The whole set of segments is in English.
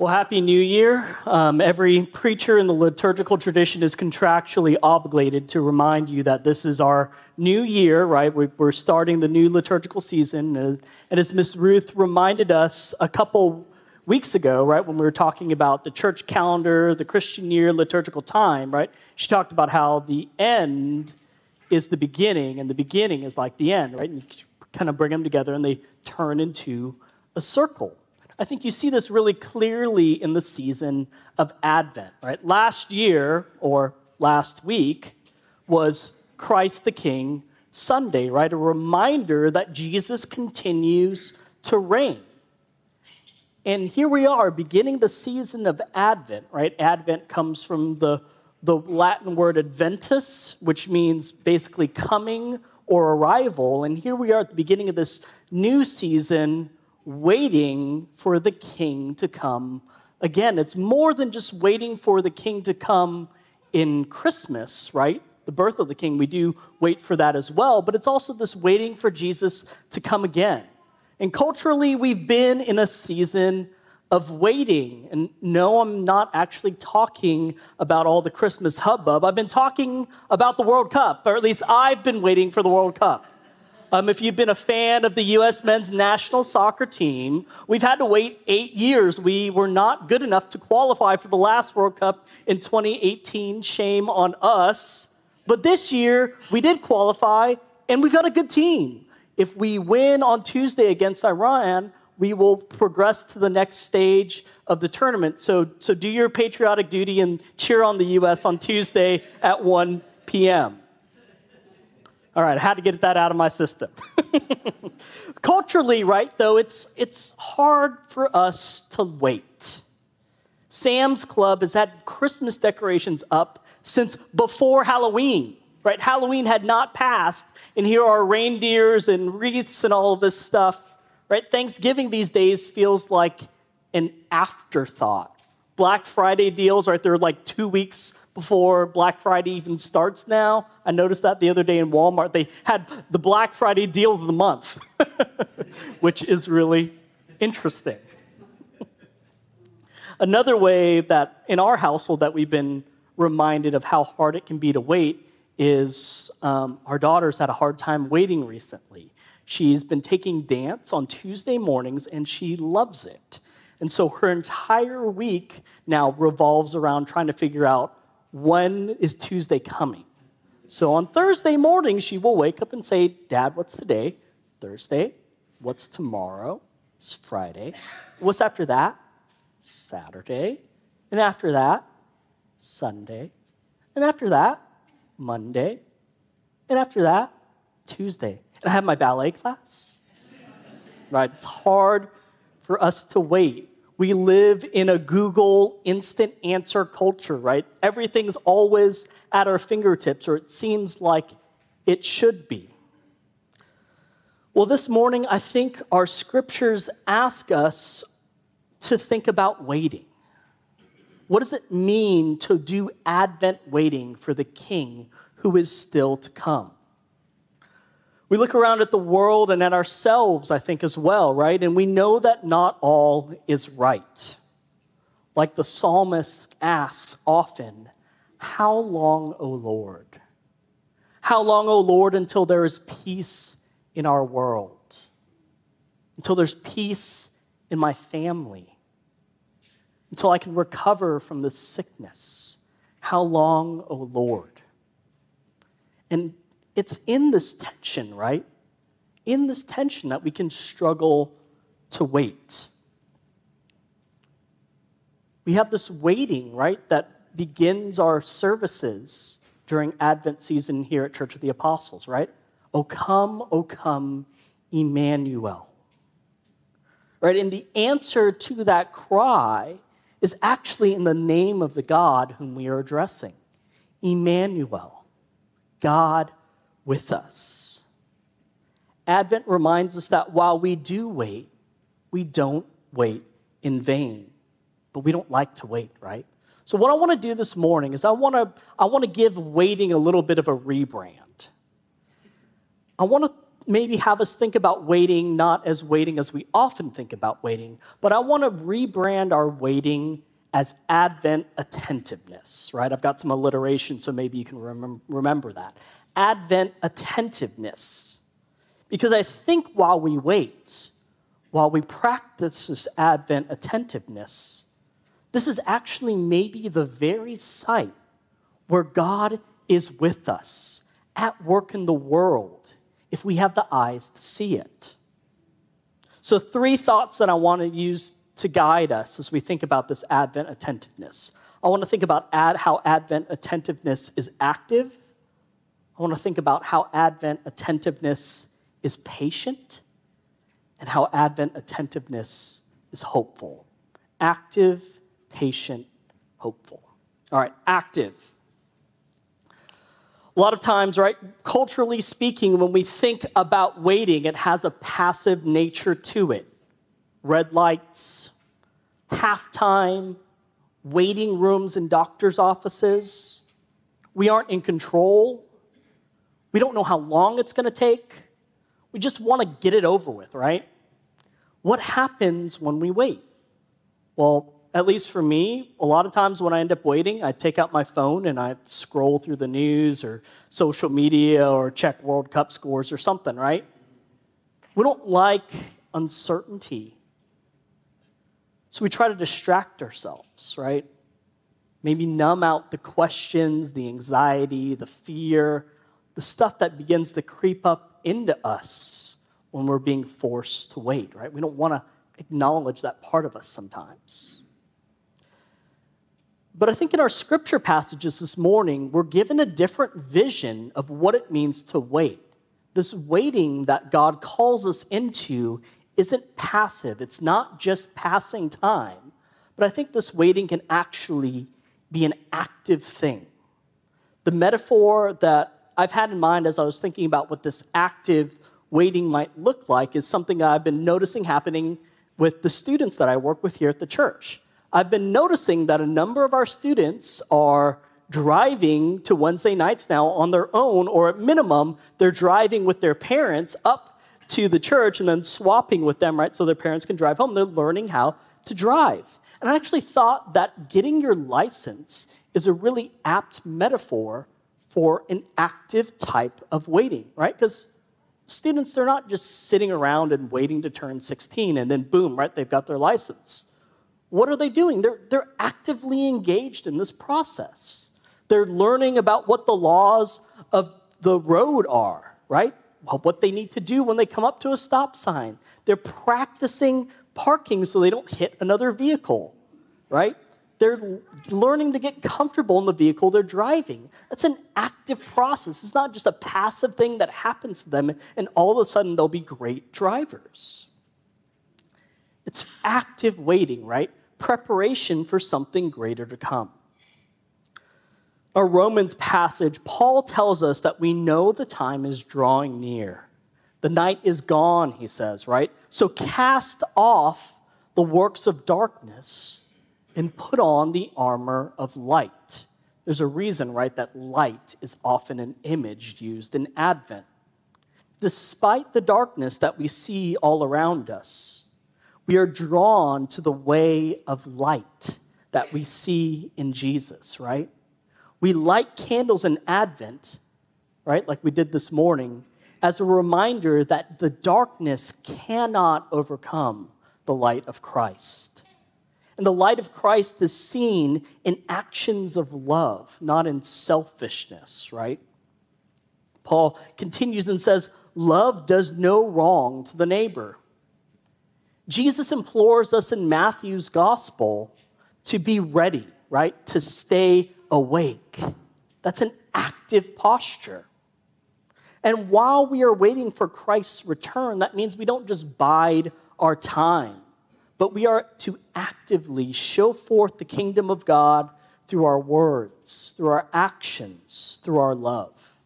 Well, Happy New Year. Um, every preacher in the liturgical tradition is contractually obligated to remind you that this is our new year, right? We're starting the new liturgical season. Uh, and as Miss Ruth reminded us a couple weeks ago, right, when we were talking about the church calendar, the Christian year, liturgical time, right, she talked about how the end is the beginning and the beginning is like the end, right? And you kind of bring them together and they turn into a circle. I think you see this really clearly in the season of Advent, right? Last year or last week was Christ the King Sunday, right? A reminder that Jesus continues to reign. And here we are, beginning the season of Advent, right? Advent comes from the, the Latin word adventus, which means basically coming or arrival. And here we are at the beginning of this new season waiting for the king to come again. It's more than just waiting for the king to come in Christmas, right? The birth of the king, we do wait for that as well, but it's also this waiting for Jesus to come again. And culturally, we've been in a season of waiting. And no, I'm not actually talking about all the Christmas hubbub. I've been talking about the World Cup, or at least I've been waiting for the World Cup. Um, if you've been a fan of the U.S. men's national soccer team, we've had to wait eight years. We were not good enough to qualify for the last World Cup in 2018. Shame on us. But this year, we did qualify, and we've got a good team. If we win on Tuesday against Iran, we will progress to the next stage of the tournament. So, so do your patriotic duty and cheer on the U.S. on Tuesday at 1 p.m. All right, I had to get that out of my system. Culturally, right, though, it's, it's hard for us to wait. Sam's Club has had Christmas decorations up since before Halloween, right? Halloween had not passed, and here are reindeers and wreaths and all this stuff, right? Thanksgiving these days feels like an afterthought. Black Friday deals, right? They're like two weeks before Black Friday even starts now. I noticed that the other day in Walmart. They had the Black Friday deal of the month, which is really interesting. Another way that in our household that we've been reminded of how hard it can be to wait is um, our daughter's had a hard time waiting recently. She's been taking dance on Tuesday mornings and she loves it. And so her entire week now revolves around trying to figure out when is Tuesday coming? So on Thursday morning, she will wake up and say, Dad, what's today? Thursday. What's tomorrow? It's Friday. What's after that? Saturday. And after that, Sunday. And after that, Monday. And after that, Tuesday. And I have my ballet class. right? It's hard for us to wait we live in a Google instant answer culture, right? Everything's always at our fingertips, or it seems like it should be. Well, this morning, I think our scriptures ask us to think about waiting. What does it mean to do Advent waiting for the King who is still to come? We look around at the world and at ourselves, I think, as well, right? And we know that not all is right. Like the psalmist asks often, How long, O Lord? How long, O Lord, until there is peace in our world? Until there's peace in my family? Until I can recover from this sickness? How long, O Lord? And it's in this tension, right? In this tension that we can struggle to wait. We have this waiting, right, that begins our services during Advent season here at Church of the Apostles, right? O come, O come, Emmanuel. Right? And the answer to that cry is actually in the name of the God whom we are addressing Emmanuel, God with us. Advent reminds us that while we do wait, we don't wait in vain. But we don't like to wait, right? So what I want to do this morning is I want to I want to give waiting a little bit of a rebrand. I want to maybe have us think about waiting not as waiting as we often think about waiting, but I want to rebrand our waiting as Advent attentiveness, right? I've got some alliteration, so maybe you can remem- remember that. Advent attentiveness. Because I think while we wait, while we practice this Advent attentiveness, this is actually maybe the very site where God is with us at work in the world if we have the eyes to see it. So, three thoughts that I want to use to guide us as we think about this Advent attentiveness. I want to think about ad, how Advent attentiveness is active. I want to think about how Advent attentiveness is patient and how Advent attentiveness is hopeful. Active, patient, hopeful. All right, active. A lot of times, right, culturally speaking, when we think about waiting, it has a passive nature to it red lights, halftime, waiting rooms in doctor's offices. We aren't in control. We don't know how long it's going to take. We just want to get it over with, right? What happens when we wait? Well, at least for me, a lot of times when I end up waiting, I take out my phone and I scroll through the news or social media or check World Cup scores or something, right? We don't like uncertainty. So we try to distract ourselves, right? Maybe numb out the questions, the anxiety, the fear, the stuff that begins to creep up into us when we're being forced to wait, right? We don't want to acknowledge that part of us sometimes. But I think in our scripture passages this morning, we're given a different vision of what it means to wait. This waiting that God calls us into isn't passive, it's not just passing time, but I think this waiting can actually be an active thing. The metaphor that I've had in mind as I was thinking about what this active waiting might look like is something I've been noticing happening with the students that I work with here at the church. I've been noticing that a number of our students are driving to Wednesday nights now on their own, or at minimum, they're driving with their parents up to the church and then swapping with them, right, so their parents can drive home. They're learning how to drive. And I actually thought that getting your license is a really apt metaphor for an active type of waiting, right? Because students, they're not just sitting around and waiting to turn 16 and then boom, right, they've got their license. What are they doing? They're, they're actively engaged in this process. They're learning about what the laws of the road are, right? what they need to do when they come up to a stop sign. They're practicing parking so they don't hit another vehicle, right? They're learning to get comfortable in the vehicle they're driving. That's an active process. It's not just a passive thing that happens to them and all of a sudden they'll be great drivers. It's active waiting, right? Preparation for something greater to come our Romans passage, Paul tells us that we know the time is drawing near. The night is gone, he says, right? So cast off the works of darkness and put on the armor of light. There's a reason, right, that light is often an image used in Advent. Despite the darkness that we see all around us, we are drawn to the way of light that we see in Jesus, right? We light candles in Advent, right, like we did this morning, as a reminder that the darkness cannot overcome the light of Christ. And the light of Christ is seen in actions of love, not in selfishness, right? Paul continues and says, Love does no wrong to the neighbor. Jesus implores us in Matthew's gospel to be ready, right? To stay awake. That's an active posture. And while we are waiting for Christ's return, that means we don't just bide our time, but we are to actively show forth the kingdom of God through our words, through our actions, through our love.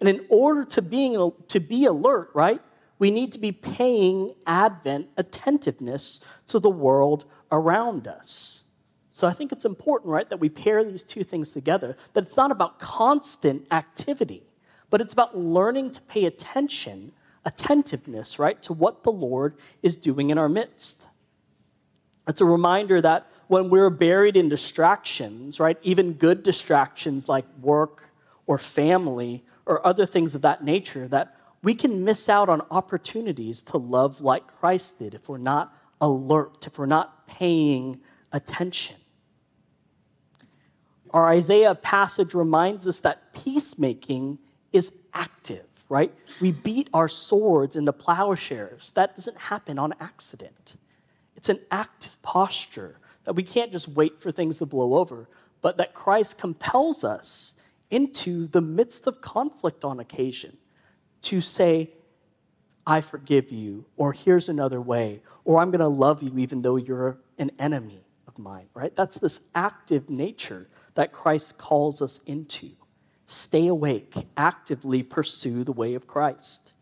And in order to, being, to be alert, right, we need to be paying Advent attentiveness to the world around us. So I think it's important, right, that we pair these two things together, that it's not about constant activity, but it's about learning to pay attention, attentiveness, right, to what the Lord is doing in our midst. It's a reminder that when we're buried in distractions, right, even good distractions like work or family or other things of that nature, that we can miss out on opportunities to love like Christ did if we're not alert, if we're not paying attention. Our Isaiah passage reminds us that peacemaking is active, right? We beat our swords into plowshares. That doesn't happen on accident. It's an active posture that we can't just wait for things to blow over, but that Christ compels us into the midst of conflict on occasion to say, I forgive you, or here's another way, or I'm going to love you even though you're an enemy of mine, right? That's this active nature that Christ calls us into. Stay awake, actively pursue the way of Christ.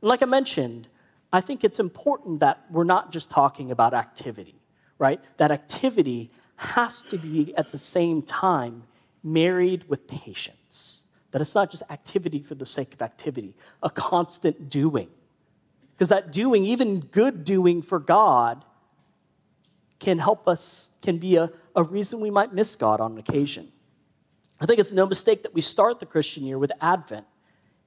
And like I mentioned, I think it's important that we're not just talking about activity, right? That activity has to be at the same time married with patience. That it's not just activity for the sake of activity, a constant doing. Because that doing, even good doing for God, can help us, can be a, a reason we might miss God on occasion. I think it's no mistake that we start the Christian year with Advent,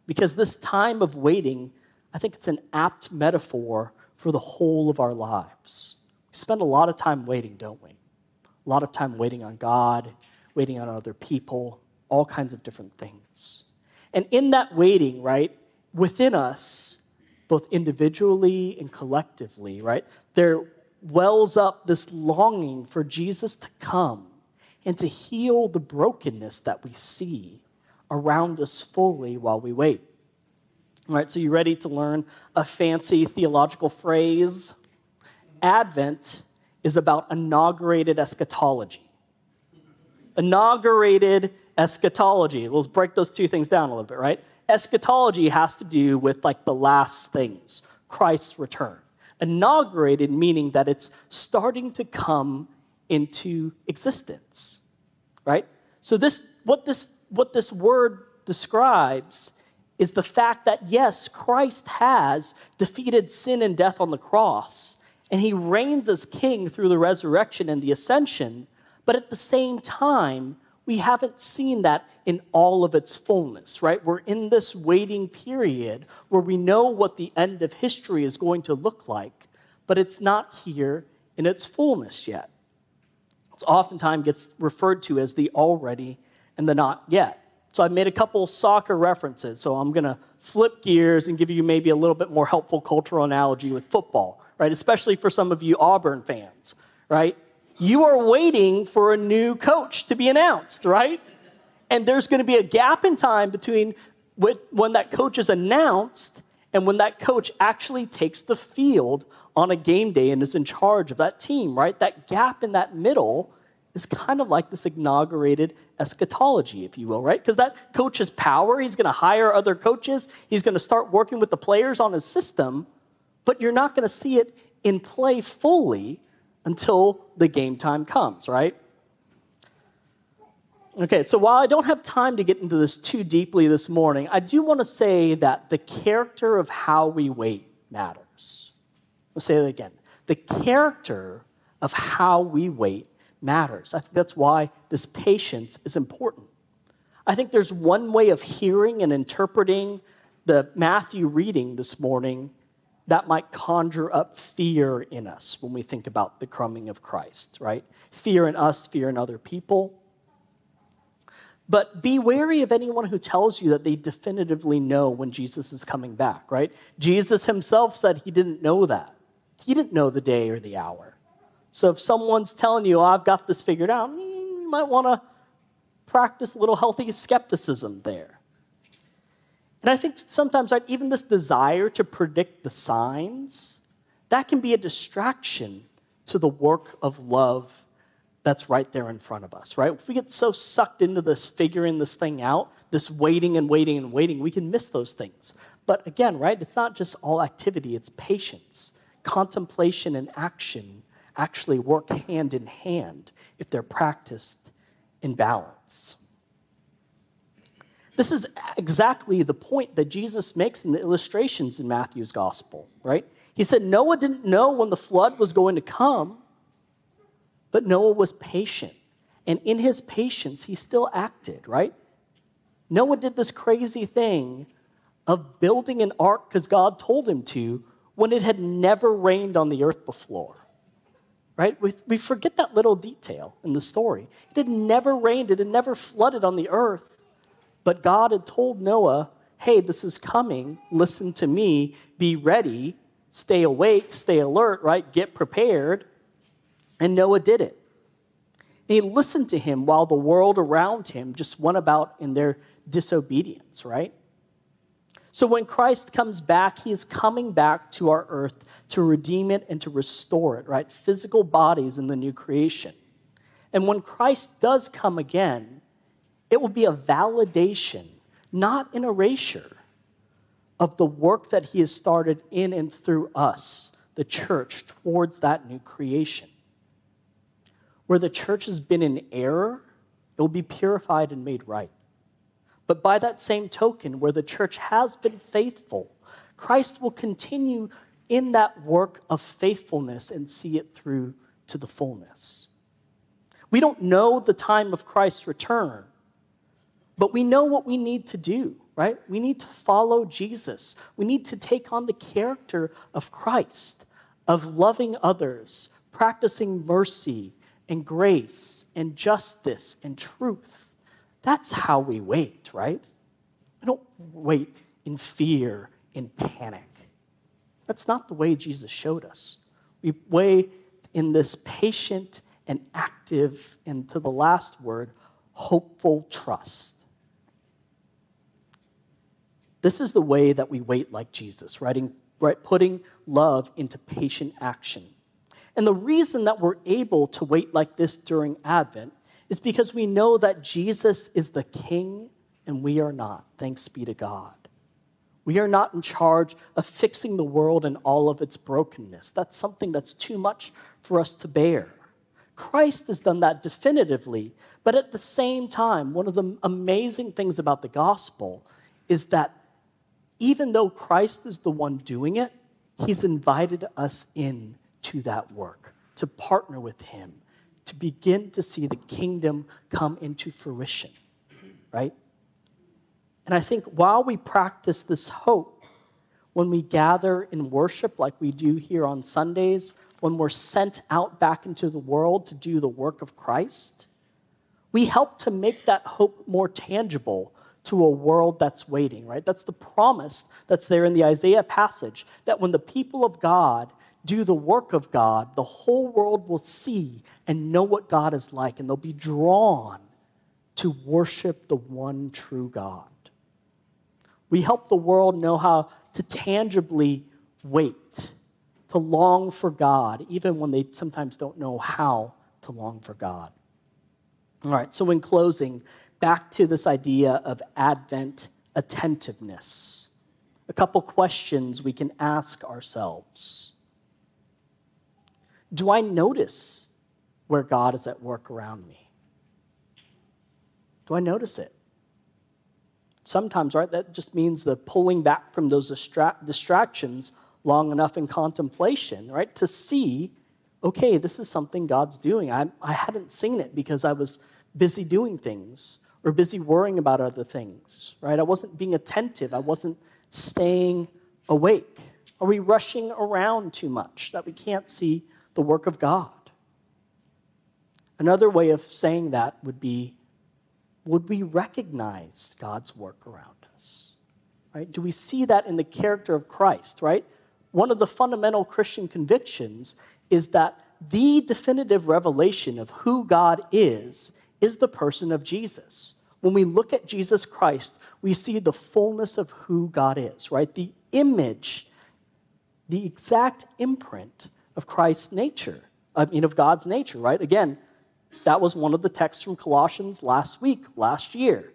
because this time of waiting, I think it's an apt metaphor for the whole of our lives. We spend a lot of time waiting, don't we? A lot of time waiting on God, waiting on other people, all kinds of different things. And in that waiting, right, within us, both individually and collectively, right, there wells up this longing for Jesus to come and to heal the brokenness that we see around us fully while we wait. All right, so you ready to learn a fancy theological phrase? Advent is about inaugurated eschatology. Inaugurated eschatology. Let's break those two things down a little bit, right? Eschatology has to do with like the last things, Christ's return. Inaugurated meaning that it's starting to come into existence, right? So this what this what this word describes is the fact that yes, Christ has defeated sin and death on the cross, and he reigns as king through the resurrection and the ascension, but at the same time, we haven't seen that in all of its fullness, right? We're in this waiting period where we know what the end of history is going to look like, but it's not here in its fullness yet. Oftentimes gets referred to as the already and the not yet. So I've made a couple soccer references. So I'm going to flip gears and give you maybe a little bit more helpful cultural analogy with football, right? Especially for some of you Auburn fans, right? You are waiting for a new coach to be announced, right? And there's going to be a gap in time between when that coach is announced and when that coach actually takes the field on a game day and is in charge of that team, right? That gap in that middle is kind of like this inaugurated eschatology, if you will, right? Because that coach has power. He's going to hire other coaches. He's going to start working with the players on his system, but you're not going to see it in play fully until the game time comes, right? Okay, so while I don't have time to get into this too deeply this morning, I do want to say that the character of how we wait matters. I'll say that again. The character of how we wait matters. I think that's why this patience is important. I think there's one way of hearing and interpreting the Matthew reading this morning that might conjure up fear in us when we think about the coming of Christ, right? Fear in us, fear in other people. But be wary of anyone who tells you that they definitively know when Jesus is coming back, right? Jesus himself said he didn't know that. He didn't know the day or the hour. So if someone's telling you, oh, I've got this figured out, mm, you might want to practice a little healthy skepticism there. And I think sometimes, right, even this desire to predict the signs, that can be a distraction to the work of love that's right there in front of us, right? If we get so sucked into this figuring this thing out, this waiting and waiting and waiting, we can miss those things. But again, right, it's not just all activity, it's patience. Contemplation and action actually work hand in hand if they're practiced in balance. This is exactly the point that Jesus makes in the illustrations in Matthew's gospel, right? He said Noah didn't know when the flood was going to come, but Noah was patient. And in his patience, he still acted, right? Noah did this crazy thing of building an ark because God told him to when it had never rained on the earth before. Right? We, we forget that little detail in the story. It had never rained, it had never flooded on the earth. But God had told Noah, hey, this is coming. Listen to me. Be ready. Stay awake. Stay alert, right? Get prepared. And Noah did it. And he listened to him while the world around him just went about in their disobedience, right? So when Christ comes back, he is coming back to our earth to redeem it and to restore it, right? Physical bodies in the new creation. And when Christ does come again, it will be a validation, not an erasure, of the work that he has started in and through us, the church, towards that new creation. Where the church has been in error, it will be purified and made right. But by that same token, where the church has been faithful, Christ will continue in that work of faithfulness and see it through to the fullness. We don't know the time of Christ's return, but we know what we need to do, right? We need to follow Jesus. We need to take on the character of Christ, of loving others, practicing mercy and grace and justice and truth. That's how we wait, right? We don't wait in fear, in panic. That's not the way Jesus showed us. We wait in this patient and active, and to the last word, hopeful trust. This is the way that we wait like Jesus, writing, right, putting love into patient action. And the reason that we're able to wait like this during Advent is because we know that Jesus is the King and we are not. Thanks be to God. We are not in charge of fixing the world and all of its brokenness. That's something that's too much for us to bear. Christ has done that definitively, but at the same time, one of the amazing things about the gospel is that even though Christ is the one doing it, he's invited us in to that work, to partner with him, to begin to see the kingdom come into fruition, right? And I think while we practice this hope, when we gather in worship like we do here on Sundays, when we're sent out back into the world to do the work of Christ, we help to make that hope more tangible to a world that's waiting, right? That's the promise that's there in the Isaiah passage that when the people of God do the work of God, the whole world will see and know what God is like, and they'll be drawn to worship the one true God. We help the world know how to tangibly wait, to long for God, even when they sometimes don't know how to long for God. All right, so in closing, back to this idea of Advent attentiveness. A couple questions we can ask ourselves. Do I notice where God is at work around me? Do I notice it? Sometimes, right, that just means the pulling back from those distra- distractions long enough in contemplation, right, to see, okay, this is something God's doing. I, I hadn't seen it because I was busy doing things or busy worrying about other things, right? I wasn't being attentive, I wasn't staying awake. Are we rushing around too much that we can't see the work of God. Another way of saying that would be would we recognize God's work around us? Right? Do we see that in the character of Christ, right? One of the fundamental Christian convictions is that the definitive revelation of who God is is the person of Jesus. When we look at Jesus Christ, we see the fullness of who God is, right? The image, the exact imprint of Christ's nature, I mean, of God's nature, right? Again, that was one of the texts from Colossians last week, last year.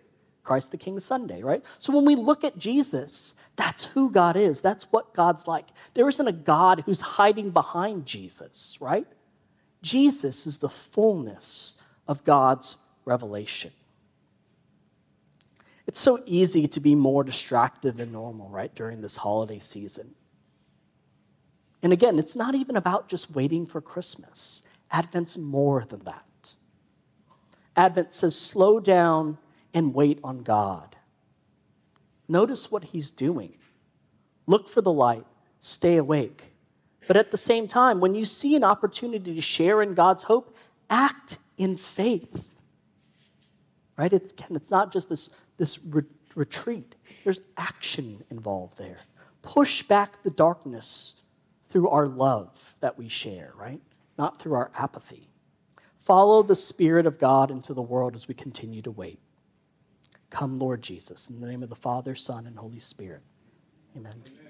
Christ the King Sunday, right? So when we look at Jesus, that's who God is. That's what God's like. There isn't a God who's hiding behind Jesus, right? Jesus is the fullness of God's revelation. It's so easy to be more distracted than normal, right, during this holiday season. And again, it's not even about just waiting for Christmas. Advent's more than that. Advent says, slow down and wait on God. Notice what he's doing. Look for the light, stay awake. But at the same time, when you see an opportunity to share in God's hope, act in faith. Right? It's, again, it's not just this, this re- retreat, there's action involved there. Push back the darkness through our love that we share, right? Not through our apathy. Follow the Spirit of God into the world as we continue to wait. Come, Lord Jesus, in the name of the Father, Son, and Holy Spirit. Amen. Amen.